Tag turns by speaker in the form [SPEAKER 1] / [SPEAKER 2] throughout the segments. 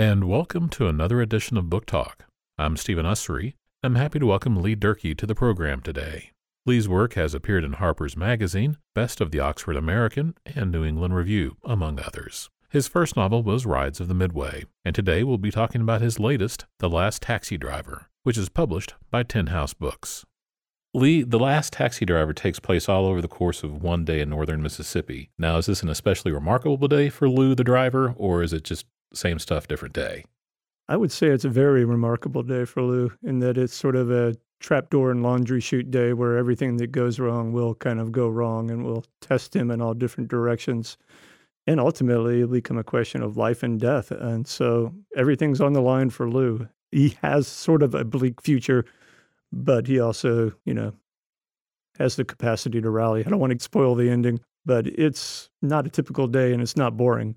[SPEAKER 1] and welcome to another edition of Book Talk. I'm Stephen Usery. I'm happy to welcome Lee Durkee to the program today. Lee's work has appeared in Harper's Magazine, Best of the Oxford American, and New England Review, among others. His first novel was Rides of the Midway, and today we'll be talking about his latest, The Last Taxi Driver, which is published by Tin House Books. Lee, The Last Taxi Driver takes place all over the course of one day in northern Mississippi. Now, is this an especially remarkable day for Lou the driver, or is it just same stuff, different day?
[SPEAKER 2] I would say it's a very remarkable day for Lou in that it's sort of a trapdoor and laundry chute day where everything that goes wrong will kind of go wrong and will test him in all different directions and ultimately it'll become a question of life and death. And so everything's on the line for Lou. He has sort of a bleak future, but he also, you know, has the capacity to rally. I don't want to spoil the ending, but it's not a typical day and it's not boring.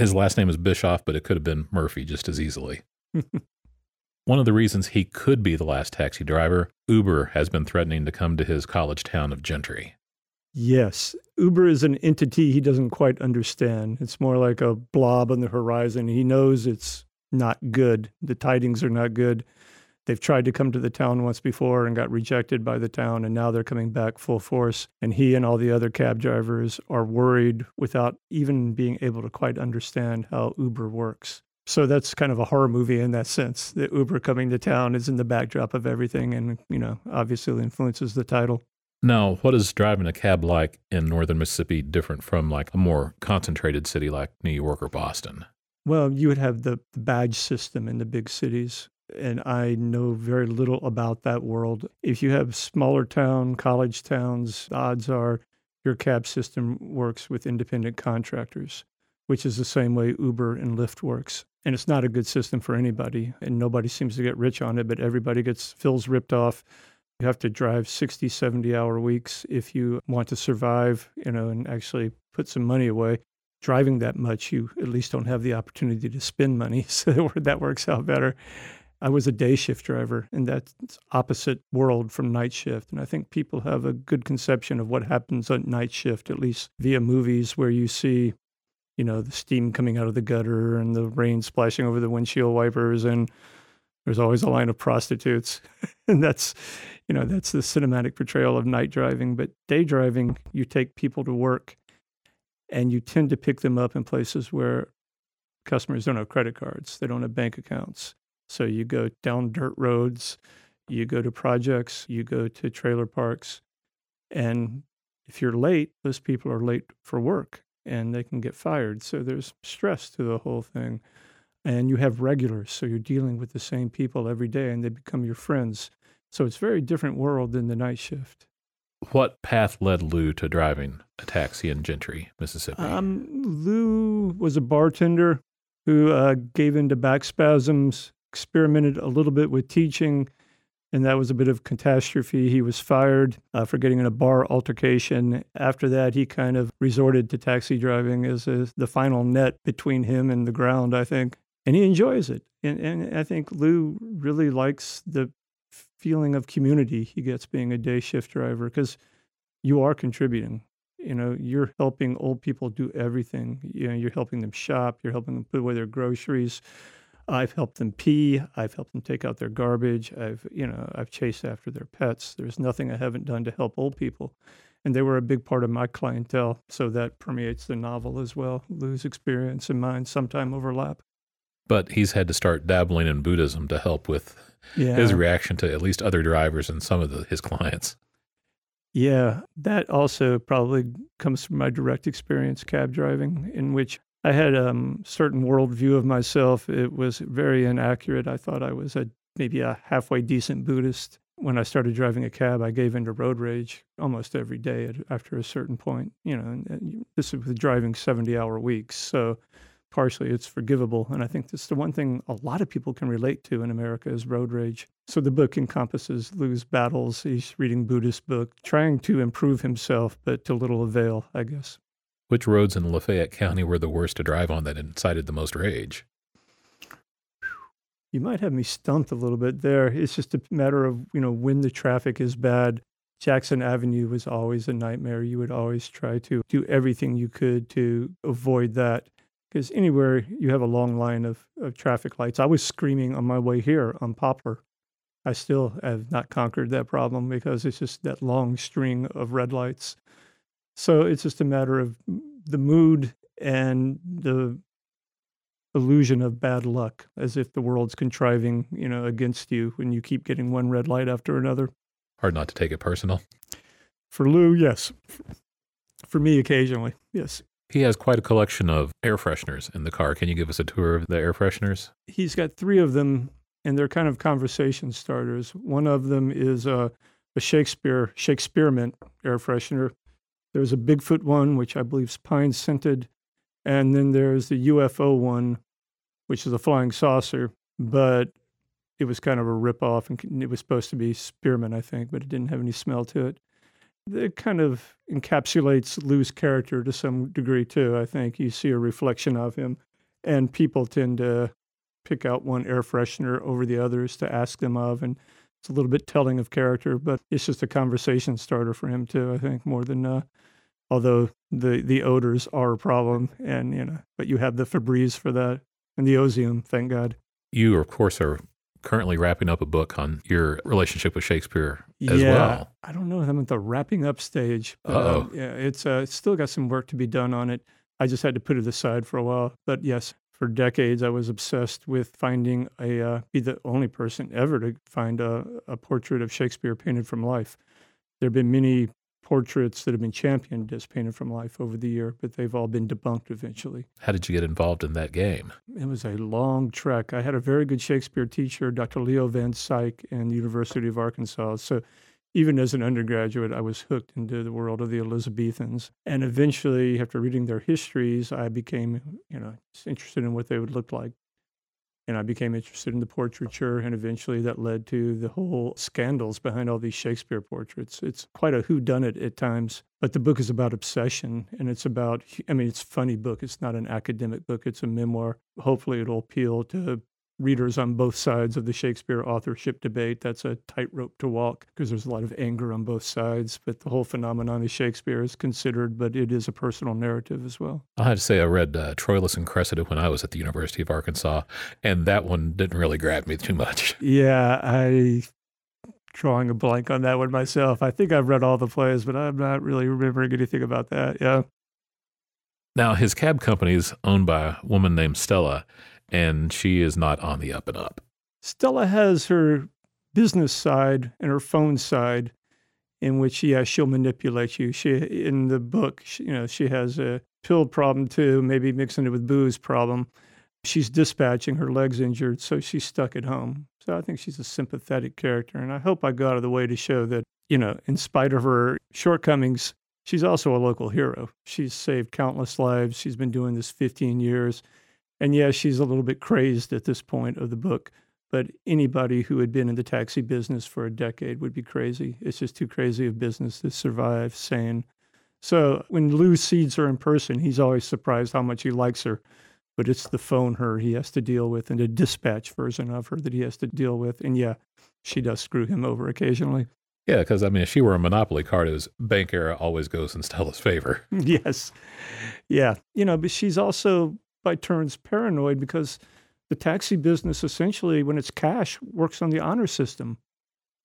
[SPEAKER 1] His last name is Bischoff, but it could have been Murphy just as easily. One of the reasons he could be the last taxi driver, Uber has been threatening to come to his college town of Gentry.
[SPEAKER 2] Yes. Uber is an entity he doesn't quite understand. It's more like a blob on the horizon. He knows it's not good. The tidings are not good. They've tried to come to the town once before and got rejected by the town, and now they're coming back full force. And he and all the other cab drivers are worried without even being able to quite understand how Uber works. So that's kind of a horror movie in that sense. The Uber coming to town is in the backdrop of everything and, you know, obviously influences the title.
[SPEAKER 1] Now, what is driving a cab like in northern Mississippi different from like a more concentrated city like New York or Boston?
[SPEAKER 2] Well, you would have the badge system in the big cities, and I know very little about that world. If you have smaller town, college towns, odds are your cab system works with independent contractors, which is the same way Uber and Lyft works. And it's not a good system for anybody, and nobody seems to get rich on it, but everybody gets fills ripped off you have to drive 60, 70 hour weeks if you want to survive, you know, and actually put some money away. Driving that much, you at least don't have the opportunity to spend money. So that works out better. I was a day shift driver, and that's opposite world from night shift. And I think people have a good conception of what happens on night shift, at least via movies where you see, you know, the steam coming out of the gutter and the rain splashing over the windshield wipers and there's always a line of prostitutes and that's you know that's the cinematic portrayal of night driving but day driving you take people to work and you tend to pick them up in places where customers don't have credit cards they don't have bank accounts so you go down dirt roads you go to projects you go to trailer parks and if you're late those people are late for work and they can get fired. So there's stress to the whole thing and you have regulars so you're dealing with the same people every day and they become your friends. So it's a very different world than the night shift.
[SPEAKER 1] What path led lou to driving a taxi in gentry mississippi?
[SPEAKER 2] Um, lou was a bartender who uh, gave into back spasms experimented a little bit with teaching and that was a bit of catastrophe. He was fired uh, for getting in a bar altercation. After that, he kind of resorted to taxi driving as a, the final net between him and the ground, I think and he enjoys it. And, and I think Lou really likes the feeling of community he gets being a day shift driver because you are contributing. You know, you're helping old people do everything. You know, you're helping them shop, you're helping them put away their groceries. I've helped them pee. I've helped them take out their garbage. I've, you know, I've chased after their pets. There's nothing I haven't done to help old people. And they were a big part of my clientele. So that permeates the novel as well. Lou's experience and mine sometime overlap
[SPEAKER 1] but he's had to start dabbling in Buddhism to help with yeah. his reaction to at least other drivers and some of the, his clients.
[SPEAKER 2] Yeah, that also probably comes from my direct experience cab driving, in which I had a um, certain worldview of myself. It was very inaccurate. I thought I was a maybe a halfway decent Buddhist. When I started driving a cab, I gave into road rage almost every day after a certain point. You know, this is with driving 70 hour weeks. So partially it's forgivable. And I think that's the one thing a lot of people can relate to in America is road rage. So the book encompasses Lou's battles. He's reading Buddhist book, trying to improve himself, but to little avail, I guess.
[SPEAKER 1] Which roads in Lafayette County were the worst to drive on that incited the most rage?
[SPEAKER 2] You might have me stumped a little bit there. It's just a matter of, you know, when the traffic is bad. Jackson Avenue was always a nightmare. You would always try to do everything you could to avoid that because anywhere you have a long line of, of traffic lights, I was screaming on my way here on Poplar. I still have not conquered that problem because it's just that long string of red lights. So it's just a matter of the mood and the illusion of bad luck, as if the world's contriving, you know, against you when you keep getting one red light after another.
[SPEAKER 1] Hard not to take it personal.
[SPEAKER 2] For Lou, yes. For me, occasionally, yes.
[SPEAKER 1] He has quite a collection of air fresheners in the car. Can you give us a tour of the air fresheners?
[SPEAKER 2] He's got three of them, and they're kind of conversation starters. One of them is a, a Shakespeare Shakespearmint air freshener. There's a Bigfoot one, which I believe is pine scented, and then there's the UFO one, which is a flying saucer, but it was kind of a ripoff, and it was supposed to be spearmint, I think, but it didn't have any smell to it it kind of encapsulates Lou's character to some degree too. I think you see a reflection of him, and people tend to pick out one air freshener over the others to ask them of, and it's a little bit telling of character. But it's just a conversation starter for him too. I think more than uh, although the the odors are a problem, and you know, but you have the Febreze for that and the Ozium, thank God.
[SPEAKER 1] You of course are currently wrapping up a book on your relationship with Shakespeare as
[SPEAKER 2] yeah,
[SPEAKER 1] well.
[SPEAKER 2] I don't know if I'm at the wrapping up stage.
[SPEAKER 1] Oh,
[SPEAKER 2] um, yeah, it's uh, it's still got some work to be done on it. I just had to put it aside for a while. But yes, for decades I was obsessed with finding a uh, be the only person ever to find a, a portrait of Shakespeare painted from life. There have been many portraits that have been championed as painted from life over the year, but they've all been debunked eventually.
[SPEAKER 1] How did you get involved in that game?
[SPEAKER 2] It was a long trek. I had a very good Shakespeare teacher, Dr. Leo Van Syke, in the University of Arkansas. So even as an undergraduate, I was hooked into the world of the Elizabethans. And eventually, after reading their histories, I became, you know, interested in what they would look like and I became interested in the portraiture, and eventually that led to the whole scandals behind all these Shakespeare portraits. It's quite a whodunit at times, but the book is about obsession, and it's about, I mean, it's a funny book. It's not an academic book, it's a memoir. Hopefully, it'll appeal to readers on both sides of the Shakespeare authorship debate. That's a tightrope to walk because there's a lot of anger on both sides. But the whole phenomenon of Shakespeare is considered, but it is a personal narrative as well.
[SPEAKER 1] I have to say, I read uh, Troilus and Cressida when I was at the University of Arkansas, and that one didn't really grab me too much.
[SPEAKER 2] Yeah, I drawing a blank on that one myself. I think I've read all the plays, but I'm not really remembering anything about that. Yeah.
[SPEAKER 1] Now, his cab company is owned by a woman named Stella, and she is not on the up and up.
[SPEAKER 2] Stella has her business side and her phone side, in which yeah she'll manipulate you. She in the book, she, you know, she has a pill problem too, maybe mixing it with booze problem. She's dispatching her legs injured, so she's stuck at home. So I think she's a sympathetic character, and I hope I go out of the way to show that you know, in spite of her shortcomings, she's also a local hero. She's saved countless lives. She's been doing this 15 years. And yes, she's a little bit crazed at this point of the book, but anybody who had been in the taxi business for a decade would be crazy. It's just too crazy of business to survive sane. So when Lou sees her in person, he's always surprised how much he likes her. But it's the phone her he has to deal with and a dispatch version of her that he has to deal with. And yeah, she does screw him over occasionally.
[SPEAKER 1] Yeah, because I mean, if she were a monopoly card, it was bank era always goes in Stella's favor.
[SPEAKER 2] yes. Yeah. You know, but she's also by turns paranoid because the taxi business essentially, when it's cash, works on the honor system.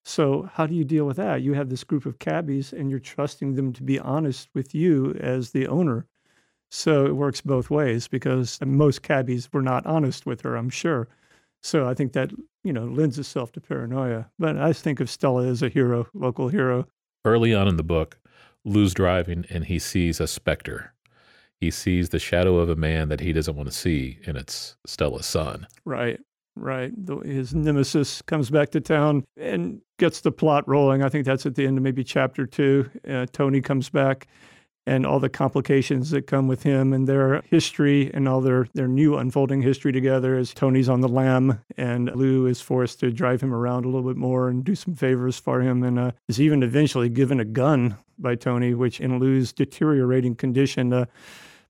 [SPEAKER 2] So, how do you deal with that? You have this group of cabbies and you're trusting them to be honest with you as the owner. So, it works both ways because most cabbies were not honest with her, I'm sure. So, I think that, you know, lends itself to paranoia. But I think of Stella as a hero, local hero.
[SPEAKER 1] Early on in the book, Lou's driving and he sees a specter he sees the shadow of a man that he doesn't want to see, and it's Stella's son.
[SPEAKER 2] Right, right. His nemesis comes back to town and gets the plot rolling. I think that's at the end of maybe chapter two. Uh, Tony comes back and all the complications that come with him and their history and all their, their new unfolding history together as Tony's on the lam and Lou is forced to drive him around a little bit more and do some favors for him and uh, is even eventually given a gun by Tony, which in Lou's deteriorating condition uh,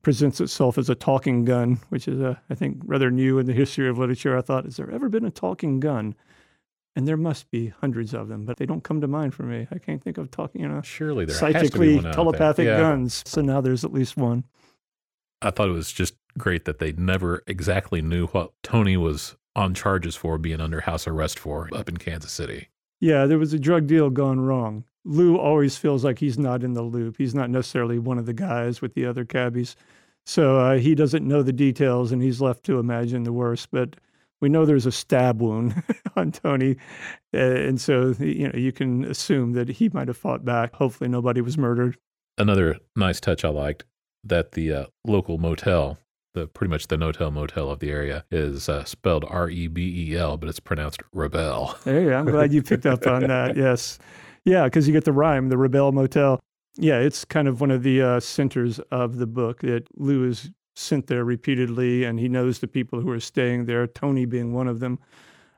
[SPEAKER 2] presents itself as a talking gun, which is, a, I think, rather new in the history of literature. I thought, has there ever been a talking gun? And there must be hundreds of them, but they don't come to mind for me. I can't think of talking, you know,
[SPEAKER 1] surely there
[SPEAKER 2] psychically
[SPEAKER 1] has to be one
[SPEAKER 2] telepathic
[SPEAKER 1] yeah.
[SPEAKER 2] guns. So now there's at least one.
[SPEAKER 1] I thought it was just great that they never exactly knew what Tony was on charges for being under house arrest for up in Kansas City.
[SPEAKER 2] Yeah, there was a drug deal gone wrong. Lou always feels like he's not in the loop. He's not necessarily one of the guys with the other cabbies. So uh, he doesn't know the details and he's left to imagine the worst. But we know there's a stab wound on Tony. Uh, and so, you know, you can assume that he might have fought back. Hopefully, nobody was murdered.
[SPEAKER 1] Another nice touch I liked that the uh, local motel, the pretty much the no-tell motel of the area, is uh, spelled R E B E L, but it's pronounced Rebel.
[SPEAKER 2] Hey, I'm glad you picked up on that. Yes. Yeah, because you get the rhyme, the Rebel Motel. Yeah, it's kind of one of the uh, centers of the book that Lou is sent there repeatedly, and he knows the people who are staying there, Tony being one of them.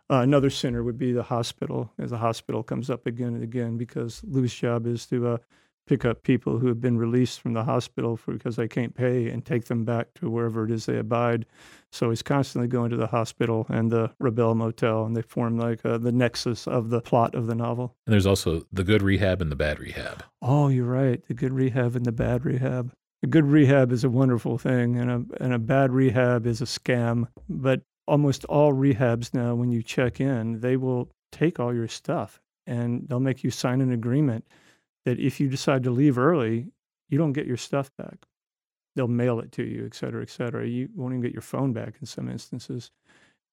[SPEAKER 2] Uh, another center would be the hospital, as the hospital comes up again and again, because Lou's job is to uh, pick up people who have been released from the hospital for, because they can't pay and take them back to wherever it is they abide. So he's constantly going to the hospital and the Rebel Motel, and they form like uh, the nexus of the plot of the novel.
[SPEAKER 1] And there's also the good rehab and the bad rehab.
[SPEAKER 2] Oh, you're right. The good rehab and the bad rehab. A good rehab is a wonderful thing, and a, and a bad rehab is a scam. But almost all rehabs now, when you check in, they will take all your stuff and they'll make you sign an agreement that if you decide to leave early, you don't get your stuff back. They'll mail it to you, et cetera, et cetera. You won't even get your phone back in some instances.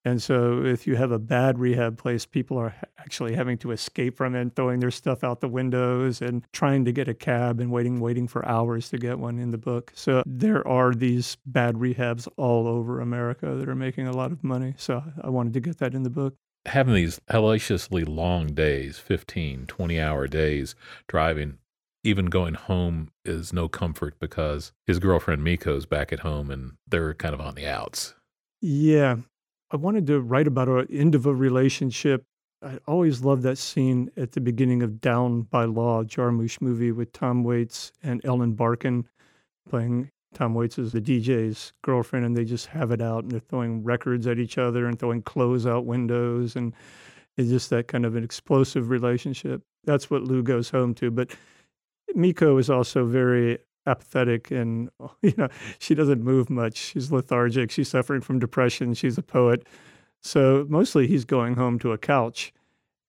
[SPEAKER 2] And so, if you have a bad rehab place, people are actually having to escape from it and throwing their stuff out the windows and trying to get a cab and waiting, waiting for hours to get one in the book. So, there are these bad rehabs all over America that are making a lot of money. So, I wanted to get that in the book
[SPEAKER 1] having these hellaciously long days 15 20 hour days driving even going home is no comfort because his girlfriend miko's back at home and they're kind of on the outs.
[SPEAKER 2] Yeah. I wanted to write about an end of a relationship. I always love that scene at the beginning of down by law jarmusch movie with tom waits and ellen barkin playing Tom Waits is the DJ's girlfriend, and they just have it out, and they're throwing records at each other and throwing clothes out windows, and it's just that kind of an explosive relationship. That's what Lou goes home to. But Miko is also very apathetic, and you know she doesn't move much. She's lethargic. She's suffering from depression. She's a poet, so mostly he's going home to a couch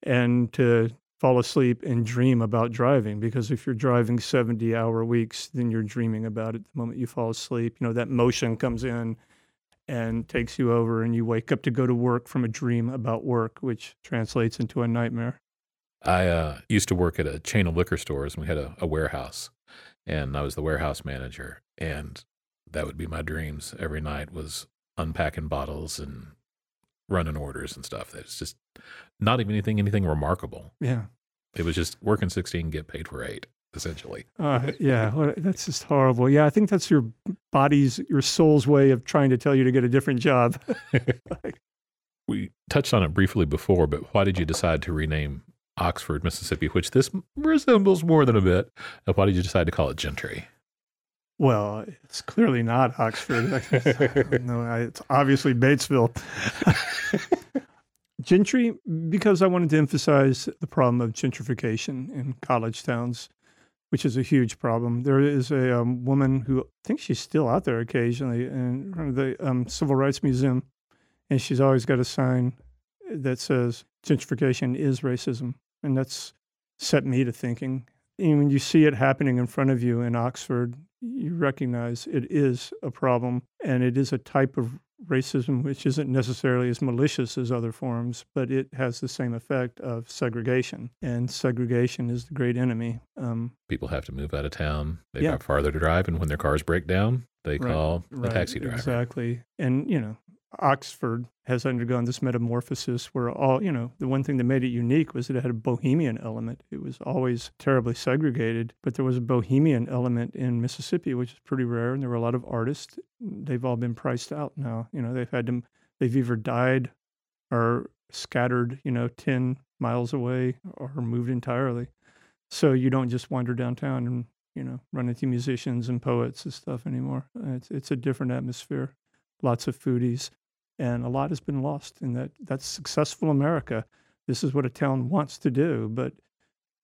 [SPEAKER 2] and to fall asleep and dream about driving because if you're driving 70 hour weeks then you're dreaming about it the moment you fall asleep you know that motion comes in and takes you over and you wake up to go to work from a dream about work which translates into a nightmare
[SPEAKER 1] i uh, used to work at a chain of liquor stores and we had a, a warehouse and i was the warehouse manager and that would be my dreams every night was unpacking bottles and running orders and stuff. That's just not even anything anything remarkable.
[SPEAKER 2] Yeah.
[SPEAKER 1] It was just working 16, get paid for eight, essentially.
[SPEAKER 2] Uh, yeah, that's just horrible. Yeah, I think that's your body's, your soul's way of trying to tell you to get a different job.
[SPEAKER 1] we touched on it briefly before, but why did you decide to rename Oxford, Mississippi, which this resembles more than a bit? And Why did you decide to call it Gentry?
[SPEAKER 2] Well, it's clearly not Oxford. no, it's obviously Batesville. Gentry, because I wanted to emphasize the problem of gentrification in college towns, which is a huge problem. There is a um, woman who I think she's still out there occasionally in front of the um, Civil Rights Museum, and she's always got a sign that says gentrification is racism. And that's set me to thinking. And when you see it happening in front of you in Oxford, you recognize it is a problem and it is a type of racism which isn't necessarily as malicious as other forms, but it has the same effect of segregation. And segregation is the great enemy.
[SPEAKER 1] Um, People have to move out of town. They've yeah. got farther to drive, and when their cars break down, they right, call a right, taxi driver.
[SPEAKER 2] Exactly. And, you know, Oxford has undergone this metamorphosis where all, you know, the one thing that made it unique was that it had a bohemian element. It was always terribly segregated, but there was a bohemian element in Mississippi, which is pretty rare. And there were a lot of artists. They've all been priced out now. You know, they've had them, they've either died or scattered, you know, 10 miles away or moved entirely. So you don't just wander downtown and, you know, run into musicians and poets and stuff anymore. It's, it's a different atmosphere. Lots of foodies and a lot has been lost in that that's successful America. This is what a town wants to do, but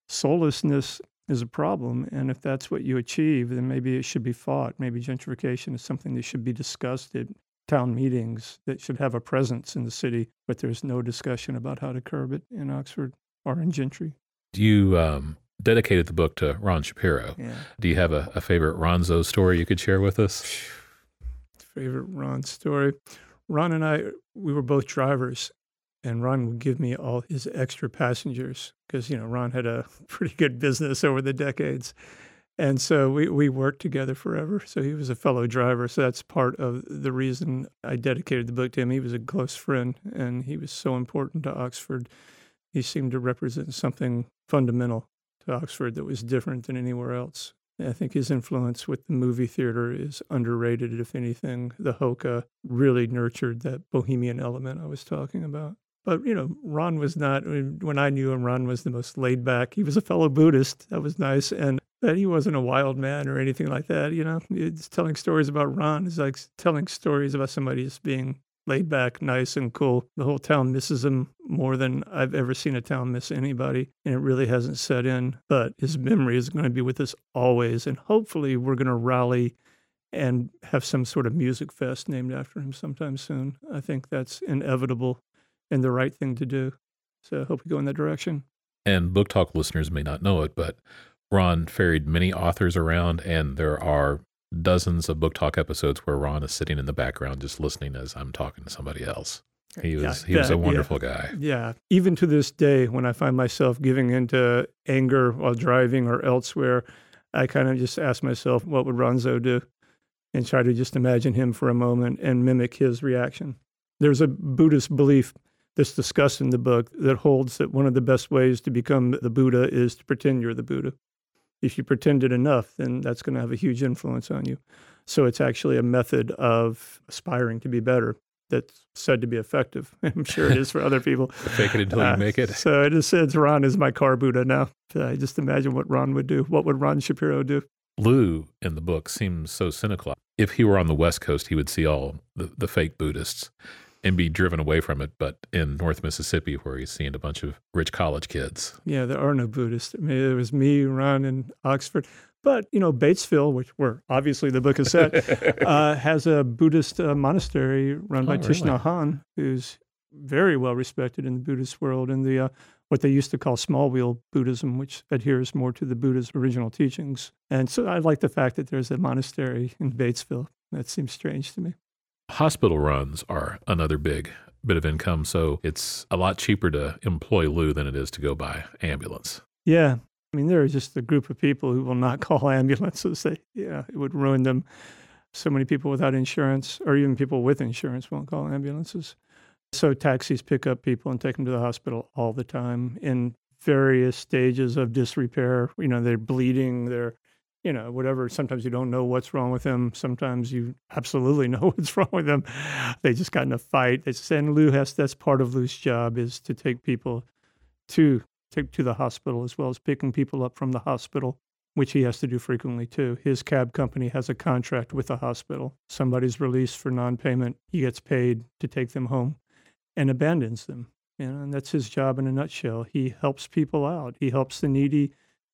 [SPEAKER 2] soullessness is a problem. And if that's what you achieve, then maybe it should be fought. Maybe gentrification is something that should be discussed at town meetings that should have a presence in the city, but there's no discussion about how to curb it in Oxford or in Gentry.
[SPEAKER 1] You um, dedicated the book to Ron Shapiro.
[SPEAKER 2] Yeah.
[SPEAKER 1] Do you have a, a favorite Ronzo story you could share with us?
[SPEAKER 2] Favorite Ron story. Ron and I, we were both drivers, and Ron would give me all his extra passengers because, you know, Ron had a pretty good business over the decades. And so we, we worked together forever. So he was a fellow driver. So that's part of the reason I dedicated the book to him. He was a close friend and he was so important to Oxford. He seemed to represent something fundamental to Oxford that was different than anywhere else. I think his influence with the movie theater is underrated, if anything. The Hoka really nurtured that bohemian element I was talking about. But, you know, Ron was not, when I knew him, Ron was the most laid back. He was a fellow Buddhist. That was nice. And that he wasn't a wild man or anything like that. You know, it's telling stories about Ron is like telling stories about somebody just being laid back, nice, and cool. The whole town misses him more than I've ever seen a town miss anybody, and it really hasn't set in. But his memory is going to be with us always, and hopefully, we're going to rally and have some sort of music fest named after him sometime soon. I think that's inevitable and the right thing to do. So I hope we go in that direction.
[SPEAKER 1] And Book Talk listeners may not know it, but Ron ferried many authors around, and there are dozens of book talk episodes where Ron is sitting in the background just listening as I'm talking to somebody else. He was yeah, he was a wonderful
[SPEAKER 2] yeah.
[SPEAKER 1] guy.
[SPEAKER 2] Yeah. Even to this day, when I find myself giving into anger while driving or elsewhere, I kind of just ask myself, what would Ronzo do? And try to just imagine him for a moment and mimic his reaction. There's a Buddhist belief that's discussed in the book that holds that one of the best ways to become the Buddha is to pretend you're the Buddha if you pretend it enough, then that's going to have a huge influence on you. So it's actually a method of aspiring to be better that's said to be effective. I'm sure it is for other people.
[SPEAKER 1] Fake it until uh, you make it.
[SPEAKER 2] So it just says Ron is my car Buddha now. I just imagine what Ron would do. What would Ron Shapiro do?
[SPEAKER 1] Lou in the book seems so cynical. If he were on the West Coast, he would see all the, the fake Buddhists and be driven away from it. But in North Mississippi, where he's seeing a bunch of rich college kids.
[SPEAKER 2] Yeah, there are no Buddhists. I mean, it was me, Ron, and Oxford. But, you know, Batesville, which where obviously the book is set, uh, has a Buddhist uh, monastery run by oh, Thich Nhat Hanh, who's very well respected in the Buddhist world in the uh, what they used to call small wheel Buddhism, which adheres more to the Buddha's original teachings. And so I like the fact that there's a monastery in Batesville. That seems strange to me.
[SPEAKER 1] Hospital runs are another big bit of income, so it's a lot cheaper to employ Lou than it is to go by ambulance.
[SPEAKER 2] Yeah. I mean, there are just a group of people who will not call ambulances. They, yeah, it would ruin them. So many people without insurance, or even people with insurance, won't call ambulances. So taxis pick up people and take them to the hospital all the time in various stages of disrepair. You know, they're bleeding, they're you know, whatever. Sometimes you don't know what's wrong with them. Sometimes you absolutely know what's wrong with them. They just got in a fight. It's, and Lou has that's part of Lou's job is to take people to take to the hospital as well as picking people up from the hospital, which he has to do frequently too. His cab company has a contract with the hospital. Somebody's released for non-payment, he gets paid to take them home, and abandons them. You know, and that's his job in a nutshell. He helps people out. He helps the needy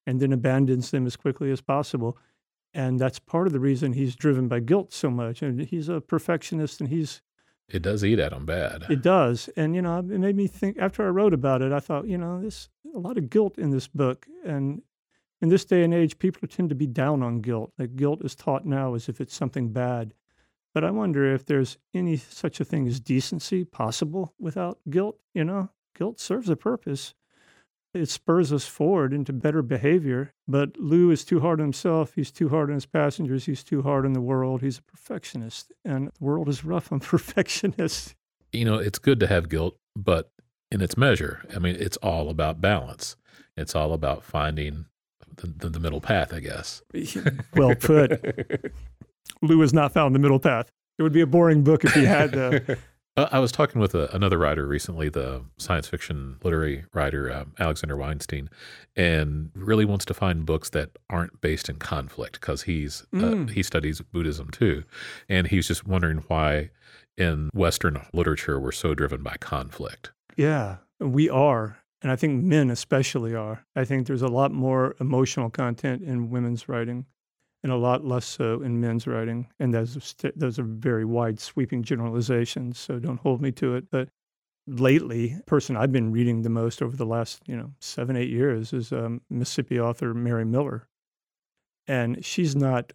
[SPEAKER 2] and then abandons them as quickly as possible. And that's part of the reason he's driven by guilt so much. And he's a perfectionist and he's.
[SPEAKER 1] It does eat at him bad.
[SPEAKER 2] It does. And, you know, it made me think, after I wrote about it, I thought, you know, there's a lot of guilt in this book. And in this day and age, people tend to be down on guilt. Like guilt is taught now as if it's something bad. But I wonder if there's any such a thing as decency possible without guilt. You know, guilt serves a purpose it spurs us forward into better behavior. But Lou is too hard on himself. He's too hard on his passengers. He's too hard on the world. He's a perfectionist. And the world is rough on perfectionists.
[SPEAKER 1] You know, it's good to have guilt, but in its measure. I mean, it's all about balance. It's all about finding the, the, the middle path, I guess.
[SPEAKER 2] well put. Lou has not found the middle path. It would be a boring book if he had, though.
[SPEAKER 1] Uh, I was talking with a, another writer recently, the science fiction literary writer uh, Alexander Weinstein, and really wants to find books that aren't based in conflict because he's uh, mm. uh, he studies Buddhism too, and he's just wondering why in Western literature we're so driven by conflict.
[SPEAKER 2] Yeah, we are. And I think men especially are. I think there's a lot more emotional content in women's writing and a lot less so in men's writing. And those, those are very wide sweeping generalizations, so don't hold me to it. But lately, person I've been reading the most over the last, you know, seven, eight years is um, Mississippi author Mary Miller. And she's not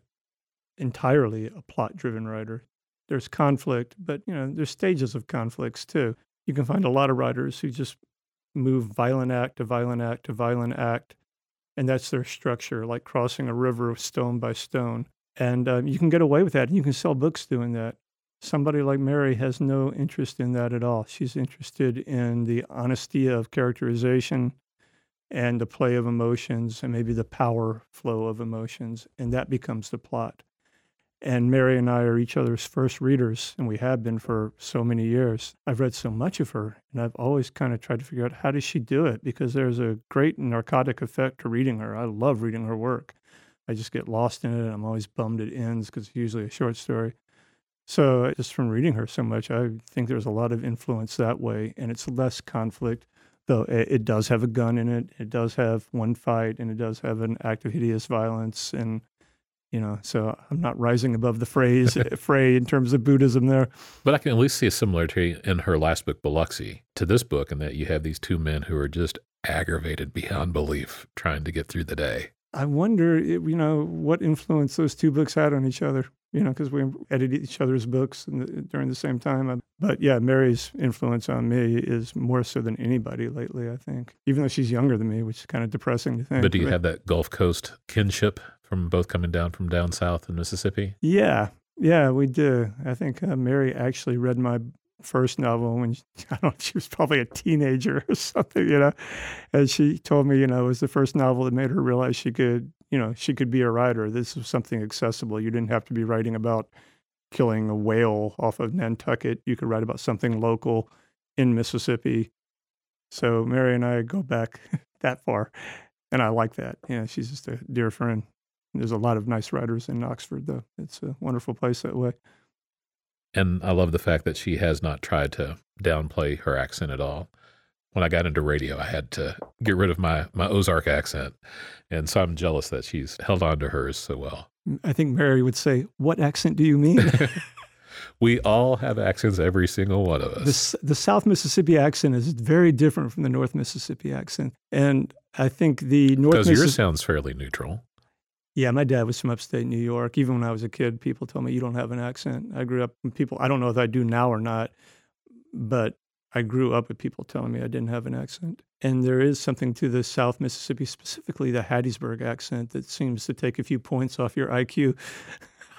[SPEAKER 2] entirely a plot driven writer. There's conflict, but you know, there's stages of conflicts too. You can find a lot of writers who just move violent act to violent act to violent act, and that's their structure, like crossing a river stone by stone. And um, you can get away with that, you can sell books doing that. Somebody like Mary has no interest in that at all. She's interested in the honesty of characterization and the play of emotions and maybe the power flow of emotions, and that becomes the plot. And Mary and I are each other's first readers, and we have been for so many years. I've read so much of her, and I've always kind of tried to figure out how does she do it because there's a great narcotic effect to reading her. I love reading her work. I just get lost in it. I'm always bummed it ends because it's usually a short story. So just from reading her so much, I think there's a lot of influence that way, and it's less conflict. Though it does have a gun in it, it does have one fight, and it does have an act of hideous violence, and you know so i'm not rising above the phrase fray in terms of buddhism there.
[SPEAKER 1] But i can at least see a similarity in her last book biloxi to this book in that you have these two men who are just aggravated beyond belief trying to get through the day.
[SPEAKER 2] I wonder you know what influence those two books had on each other you know because we edited each other's books the, during the same time. Uh, but yeah mary's influence on me is more so than anybody lately i think even though she's younger than me which is kind of depressing to think.
[SPEAKER 1] But do you have that gulf coast kinship from both coming down from down south in Mississippi?
[SPEAKER 2] Yeah, yeah, we do. I think uh, Mary actually read my first novel when she, I don't know, she was probably a teenager or something, you know. And she told me, you know, it was the first novel that made her realize she could, you know, she could be a writer. This was something accessible. You didn't have to be writing about killing a whale off of Nantucket. You could write about something local in Mississippi. So Mary and I go back that far, and I like that. You know, she's just a dear friend. There's a lot of nice writers in Oxford, though. It's a wonderful place that way.
[SPEAKER 1] And I love the fact that she has not tried to downplay her accent at all. When I got into radio, I had to get rid of my, my Ozark accent. And so I'm jealous that she's held on to hers so well.
[SPEAKER 2] I think Mary would say, What accent do you mean?
[SPEAKER 1] we all have accents, every single one of
[SPEAKER 2] us. The, the South Mississippi accent is very different from the North Mississippi accent. And I think the North
[SPEAKER 1] Because yours sounds fairly neutral.
[SPEAKER 2] Yeah, my dad was from upstate New York. Even when I was a kid, people told me you don't have an accent. I grew up with people I don't know if I do now or not, but I grew up with people telling me I didn't have an accent. And there is something to the South Mississippi, specifically the Hattiesburg accent, that seems to take a few points off your IQ.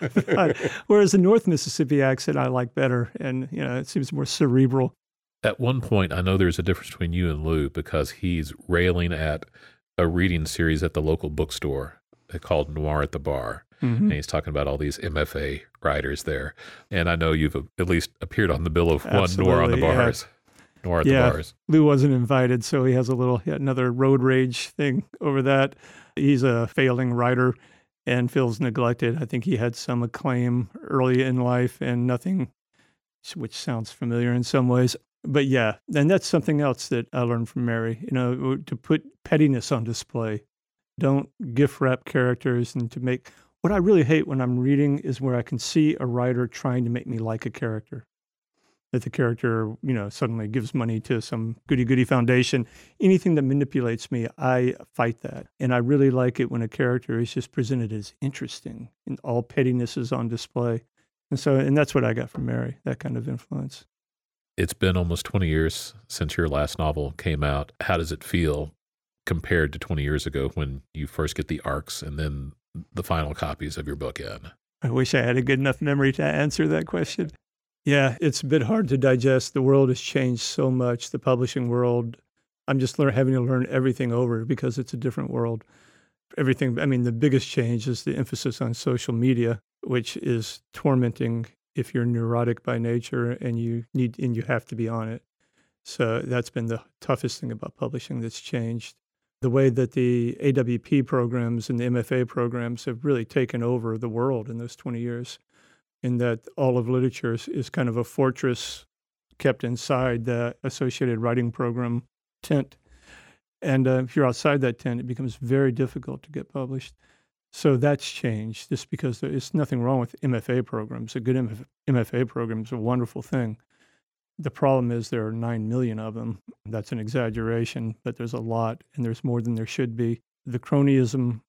[SPEAKER 2] Whereas the North Mississippi accent I like better, and you know it seems more cerebral.
[SPEAKER 1] At one point, I know there's a difference between you and Lou because he's railing at a reading series at the local bookstore called Noir at the Bar. Mm-hmm. And he's talking about all these MFA writers there. And I know you've at least appeared on the bill of Absolutely, one Noir on the Bars. Yeah. Noir at yeah. the Bars.
[SPEAKER 2] Lou wasn't invited, so he has a little, another road rage thing over that. He's a failing writer and feels neglected. I think he had some acclaim early in life and nothing, which sounds familiar in some ways. But yeah, and that's something else that I learned from Mary, you know, to put pettiness on display don't gift wrap characters and to make what I really hate when I'm reading is where I can see a writer trying to make me like a character. That the character, you know, suddenly gives money to some goody goody foundation. Anything that manipulates me, I fight that. And I really like it when a character is just presented as interesting and all pettiness is on display. And so, and that's what I got from Mary, that kind of influence.
[SPEAKER 1] It's been almost 20 years since your last novel came out. How does it feel compared to 20 years ago when you first get the arcs and then the final copies of your book in?
[SPEAKER 2] I wish I had a good enough memory to answer that question. Yeah, it's a bit hard to digest. The world has changed so much, the publishing world. I'm just learn, having to learn everything over because it's a different world. Everything, I mean, the biggest change is the emphasis on social media, which is tormenting if you're neurotic by nature and you need and you have to be on it. So that's been the toughest thing about publishing that's changed the way that the AWP programs and the MFA programs have really taken over the world in those 20 years, in that all of literature is, is kind of a fortress kept inside the associated writing program tent. And uh, if you're outside that tent, it becomes very difficult to get published. So that's changed just because there's nothing wrong with MFA programs. A good MFA program is a wonderful thing. The problem is there are 9 million of them. That's an exaggeration, but there's a lot, and there's more than there should be. The cronyism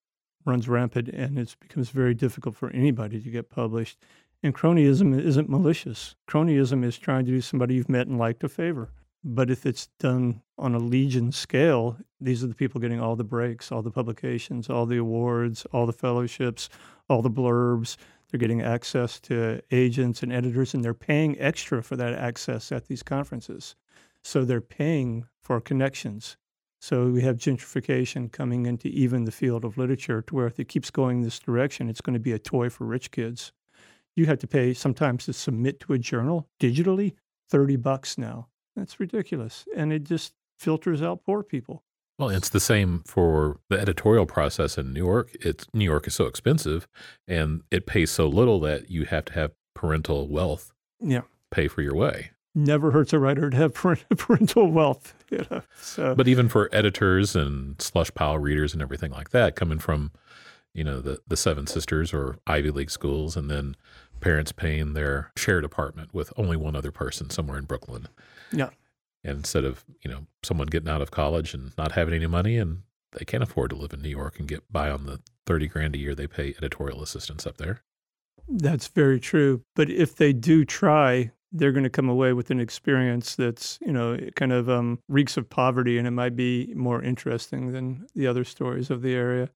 [SPEAKER 2] runs rampant, and it becomes very difficult for anybody to get published. And cronyism isn't malicious. Cronyism is trying to do somebody you've met and liked a favor. But if it's done on a legion scale, these are the people getting all the breaks, all the publications, all the awards, all the fellowships, all the blurbs. They're getting access to agents and editors, and they're paying extra for that access at these conferences. So they're paying for connections. So we have gentrification coming into even the field of literature to where if it keeps going this direction, it's going to be a toy for rich kids. You have to pay sometimes to submit to a journal digitally 30 bucks now. That's ridiculous. And it just filters out poor people.
[SPEAKER 1] Well, it's the same for the editorial process in New York. It's New York is so expensive and it pays so little that you have to have parental wealth.
[SPEAKER 2] Yeah.
[SPEAKER 1] Pay for your way.
[SPEAKER 2] Never hurts a writer to have parental wealth. You know? so.
[SPEAKER 1] But even for editors and slush pile readers and everything like that, coming from, you know, the, the Seven Sisters or Ivy League schools, and then parents paying their shared apartment with only one other person somewhere in Brooklyn.
[SPEAKER 2] Yeah.
[SPEAKER 1] Instead of, you know, someone getting out of college and not having any money and they can't afford to live in New York and get by on the 30 grand a year they pay editorial assistants up there.
[SPEAKER 2] That's very true. But if they do try, they're going to come away with an experience that's, you know, kind of um, reeks of poverty and it might be more interesting than the other stories of the area.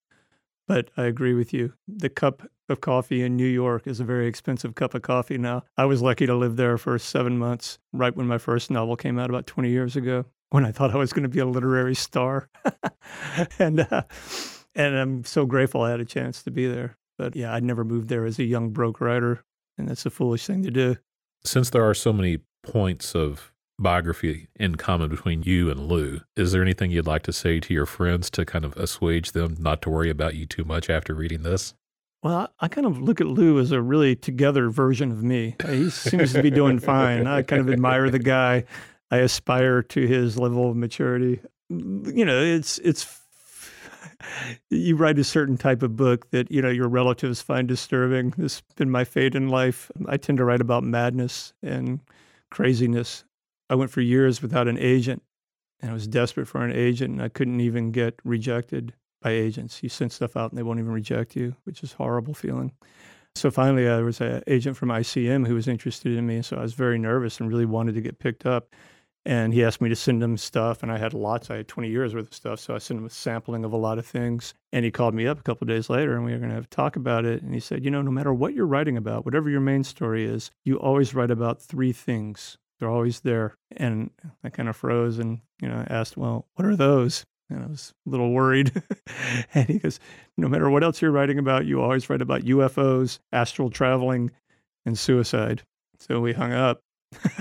[SPEAKER 2] But I agree with you. The cup of coffee in New York is a very expensive cup of coffee now. I was lucky to live there for seven months, right when my first novel came out about 20 years ago, when I thought I was going to be a literary star. and, uh, and I'm so grateful I had a chance to be there. But yeah, I'd never moved there as a young broke writer, and that's a foolish thing to do.
[SPEAKER 1] Since there are so many points of biography in common between you and Lou. Is there anything you'd like to say to your friends to kind of assuage them not to worry about you too much after reading this?
[SPEAKER 2] Well, I kind of look at Lou as a really together version of me. He seems to be doing fine. I kind of admire the guy. I aspire to his level of maturity. You know, it's it's you write a certain type of book that you know your relatives find disturbing. This has been my fate in life. I tend to write about madness and craziness. I went for years without an agent, and I was desperate for an agent, and I couldn't even get rejected by agents. You send stuff out and they won't even reject you, which is horrible feeling. So finally, uh, there was an agent from ICM who was interested in me. So I was very nervous and really wanted to get picked up. And he asked me to send him stuff, and I had lots. I had 20 years worth of stuff, so I sent him a sampling of a lot of things. And he called me up a couple days later, and we were going to have a talk about it. And he said, "You know, no matter what you're writing about, whatever your main story is, you always write about three things. They're always there." And I kind of froze and you know asked, "Well, what are those?" And I was a little worried. and he goes, No matter what else you're writing about, you always write about UFOs, astral traveling, and suicide. So we hung up.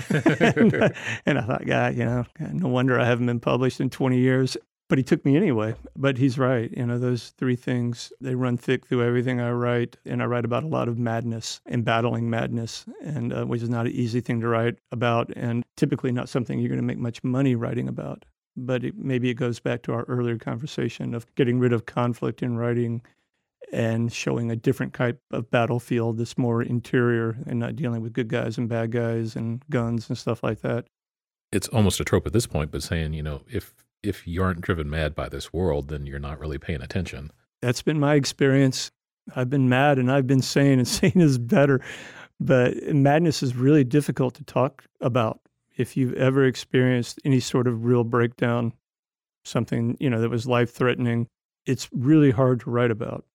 [SPEAKER 2] and, and, I thought, God, you know, no wonder I haven't been published in 20 years. But he took me anyway. But he's right. You know, those three things, they run thick through everything I write. And I write about a lot of madness and battling madness, and uh, which is not an easy thing to write about and typically not something you're going to make much money writing about but it, maybe it goes back to our earlier conversation of getting rid of conflict in writing and showing a different type of battlefield that's more interior and not dealing with good guys and bad guys and guns and stuff like that.
[SPEAKER 1] It's almost a trope at this point, but saying, you know, if if you aren't driven mad by this world, then you're not really paying attention.
[SPEAKER 2] That's been my experience. I've been mad and I've been sane, and sane is better. But madness is really difficult to talk about if you've ever experienced any sort of real breakdown, something, you know, that was life threatening, it's really hard to write about.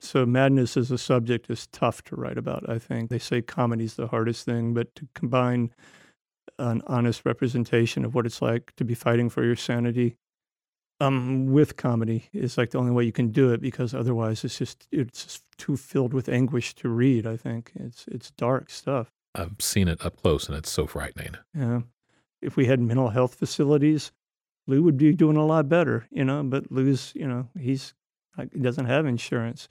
[SPEAKER 2] So madness as a subject is tough to write about, I think. They say comedy's the hardest thing, but to combine an honest representation of what it's like to be fighting for your sanity um, with comedy is like the only way you can do it because otherwise it's just it's just too filled with anguish to read. I think it's it's dark stuff.
[SPEAKER 1] I've seen it up close and it's so frightening.
[SPEAKER 2] Yeah. If we had mental health facilities, Lou would be doing a lot better, you know, but Lou's, you know, he's he doesn't have insurance.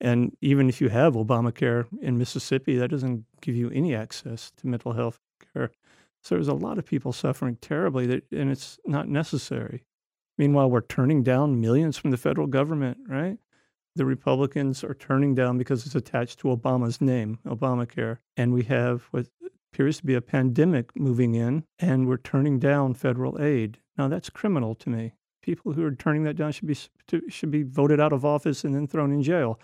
[SPEAKER 2] And even if you have Obamacare in Mississippi, that doesn't give you any access to mental health care. So there's a lot of people suffering terribly that and it's not necessary. Meanwhile, we're turning down millions from the federal government, right? The Republicans are turning down because it's attached to Obama's name, Obamacare. And we have what appears to be a pandemic moving in, and we're turning down federal aid. Now, that's criminal to me. People who are turning that down should be, should be voted out of office and then thrown in jail.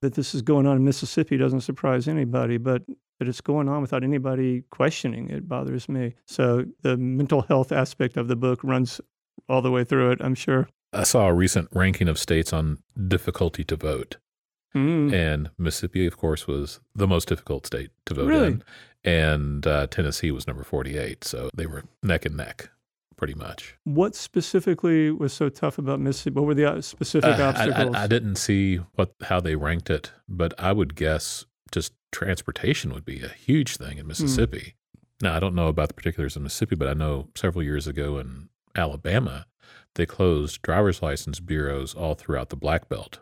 [SPEAKER 2] That this is going on in Mississippi doesn't surprise anybody, but that it's going on without anybody questioning it bothers me. So the mental health aspect of the book runs all the way through it, I'm sure.
[SPEAKER 1] I saw a recent ranking of states on difficulty to vote. Mm. And Mississippi, of course, was the most difficult state to vote
[SPEAKER 2] really?
[SPEAKER 1] in. And uh, Tennessee was number 48. So they were neck and neck, pretty much.
[SPEAKER 2] What specifically was so tough about Mississippi? What were the uh, specific uh, obstacles?
[SPEAKER 1] I, I, I didn't see what how they ranked it, but I would guess just transportation would be a huge thing in hmm. Mississippi. Mm. Now, I don't know about the particulars in Mississippi, but I know several years ago in Alabama, they closed driver's license bureaus all throughout the Black Belt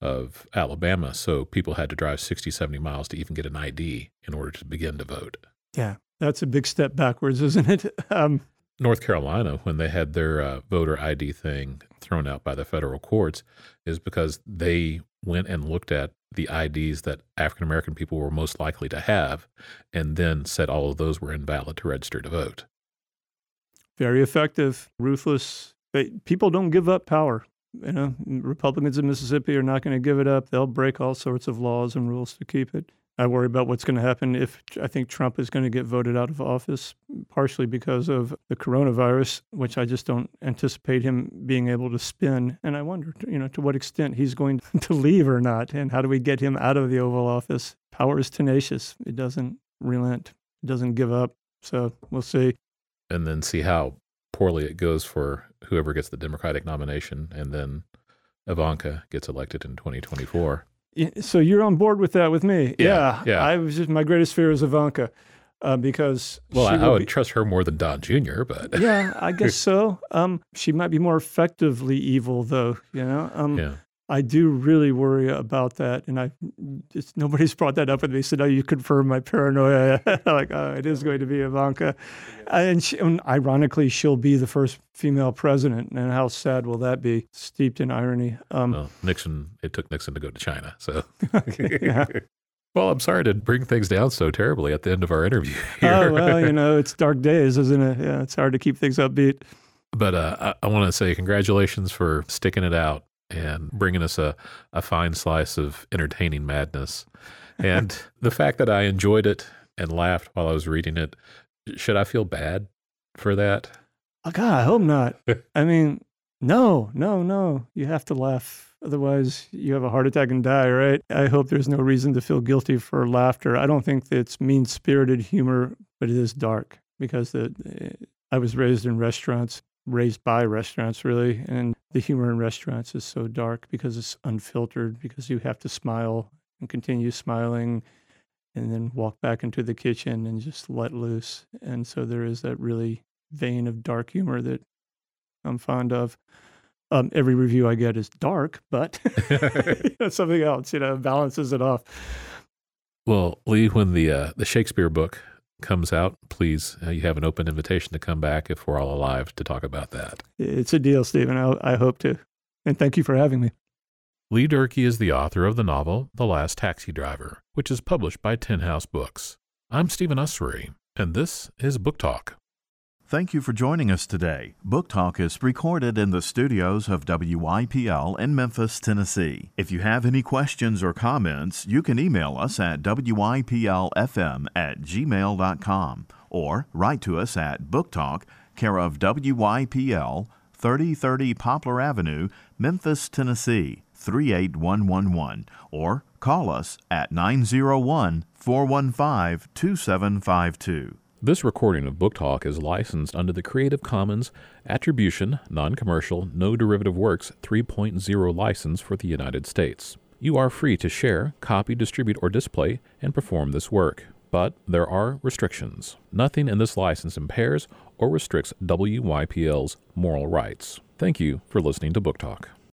[SPEAKER 1] of Alabama. So people had to drive 60, 70 miles to even get an ID in order to begin to vote.
[SPEAKER 2] Yeah, that's a big step backwards, isn't it? Um,
[SPEAKER 1] North Carolina, when they had their uh, voter ID thing thrown out by the federal courts, is because they went and looked at the IDs that African American people were most likely to have and then said all of those were invalid to register to vote.
[SPEAKER 2] Very effective, ruthless. People don't give up power. You know, Republicans in Mississippi are not going to give it up. They'll break all sorts of laws and rules to keep it. I worry about what's going to happen if I think Trump is going to get voted out of office, partially because of the coronavirus, which I just don't anticipate him being able to spin. And I wonder, you know, to what extent he's going to leave or not, and how do we get him out of the Oval Office? Power is tenacious; it doesn't relent, it doesn't give up. So we'll see
[SPEAKER 1] and then see how poorly it goes for whoever gets the Democratic nomination, and then Ivanka gets elected in 2024.
[SPEAKER 2] So you're on board with that with me?
[SPEAKER 1] Yeah, yeah.
[SPEAKER 2] yeah. I was just my greatest fear is Ivanka. Uh, because
[SPEAKER 1] well, I, I, would be, trust her more than Don Jr. But
[SPEAKER 2] yeah, I guess so. Um, she might be more effectively evil, though. You know, um, yeah. I do really worry about that, and I just nobody's brought that up with me. So now you confirm my paranoia. like, oh, it is going to be Ivanka, and, she, and, ironically, she'll be the first female president. And how sad will that be? Steeped in irony.
[SPEAKER 1] Um, well, Nixon. It took Nixon to go to China. So. Well, I'm sorry to bring things down so terribly at the end of our interview.
[SPEAKER 2] Here. Oh well, you know, it's dark days, isn't it? Yeah, it's hard to keep things upbeat.
[SPEAKER 1] But uh, I, I want to say congratulations for sticking it out and bringing us a, a fine slice of entertaining madness. And the fact that I enjoyed it and laughed while I was reading it, should I feel bad for that?
[SPEAKER 2] Oh, God, I hope not. I mean, no, no, no. You have to laugh. Otherwise, you have a heart attack and die, right? I hope there's no reason to feel guilty for laughter. I don't think it's mean spirited humor, but it is dark because the, eh, I was raised in restaurants raised by restaurants, really. And the humor in restaurants is so dark because it's unfiltered, because you have to smile and continue smiling and then walk back into the kitchen and just let loose. And so there is that really vein of dark humor that I'm fond of. Um, every review I get is dark, but something else, you know, balances it off.
[SPEAKER 1] Well, Lee, when the uh, the Shakespeare book comes out, please, uh, you have an open invitation to come back if we're all alive to talk about that.
[SPEAKER 2] It's a deal, Stephen. I, I hope to. And thank you for having me.
[SPEAKER 1] Lee Durkee is the author of the novel The Last Taxi Driver, which is published by Tin House Books. I'm Stephen Usery, and this is Book Talk.
[SPEAKER 3] Thank you for joining us today. Book Talk is recorded in the studios of WYPL in Memphis, Tennessee. If you have any questions or comments, you can email us at WYPLFM at gmail.com or write to us at Book Talk, care of WYPL, 3030 Poplar Avenue, Memphis, Tennessee, 38111, or call us at 901 415 2752.
[SPEAKER 1] This recording of Book Talk is licensed under the Creative Commons Attribution, Non Commercial, No Derivative Works 3.0 license for the United States. You are free to share, copy, distribute, or display and perform this work. But there are restrictions. Nothing in this license impairs or restricts WYPL's moral rights. Thank you for listening to Book Talk.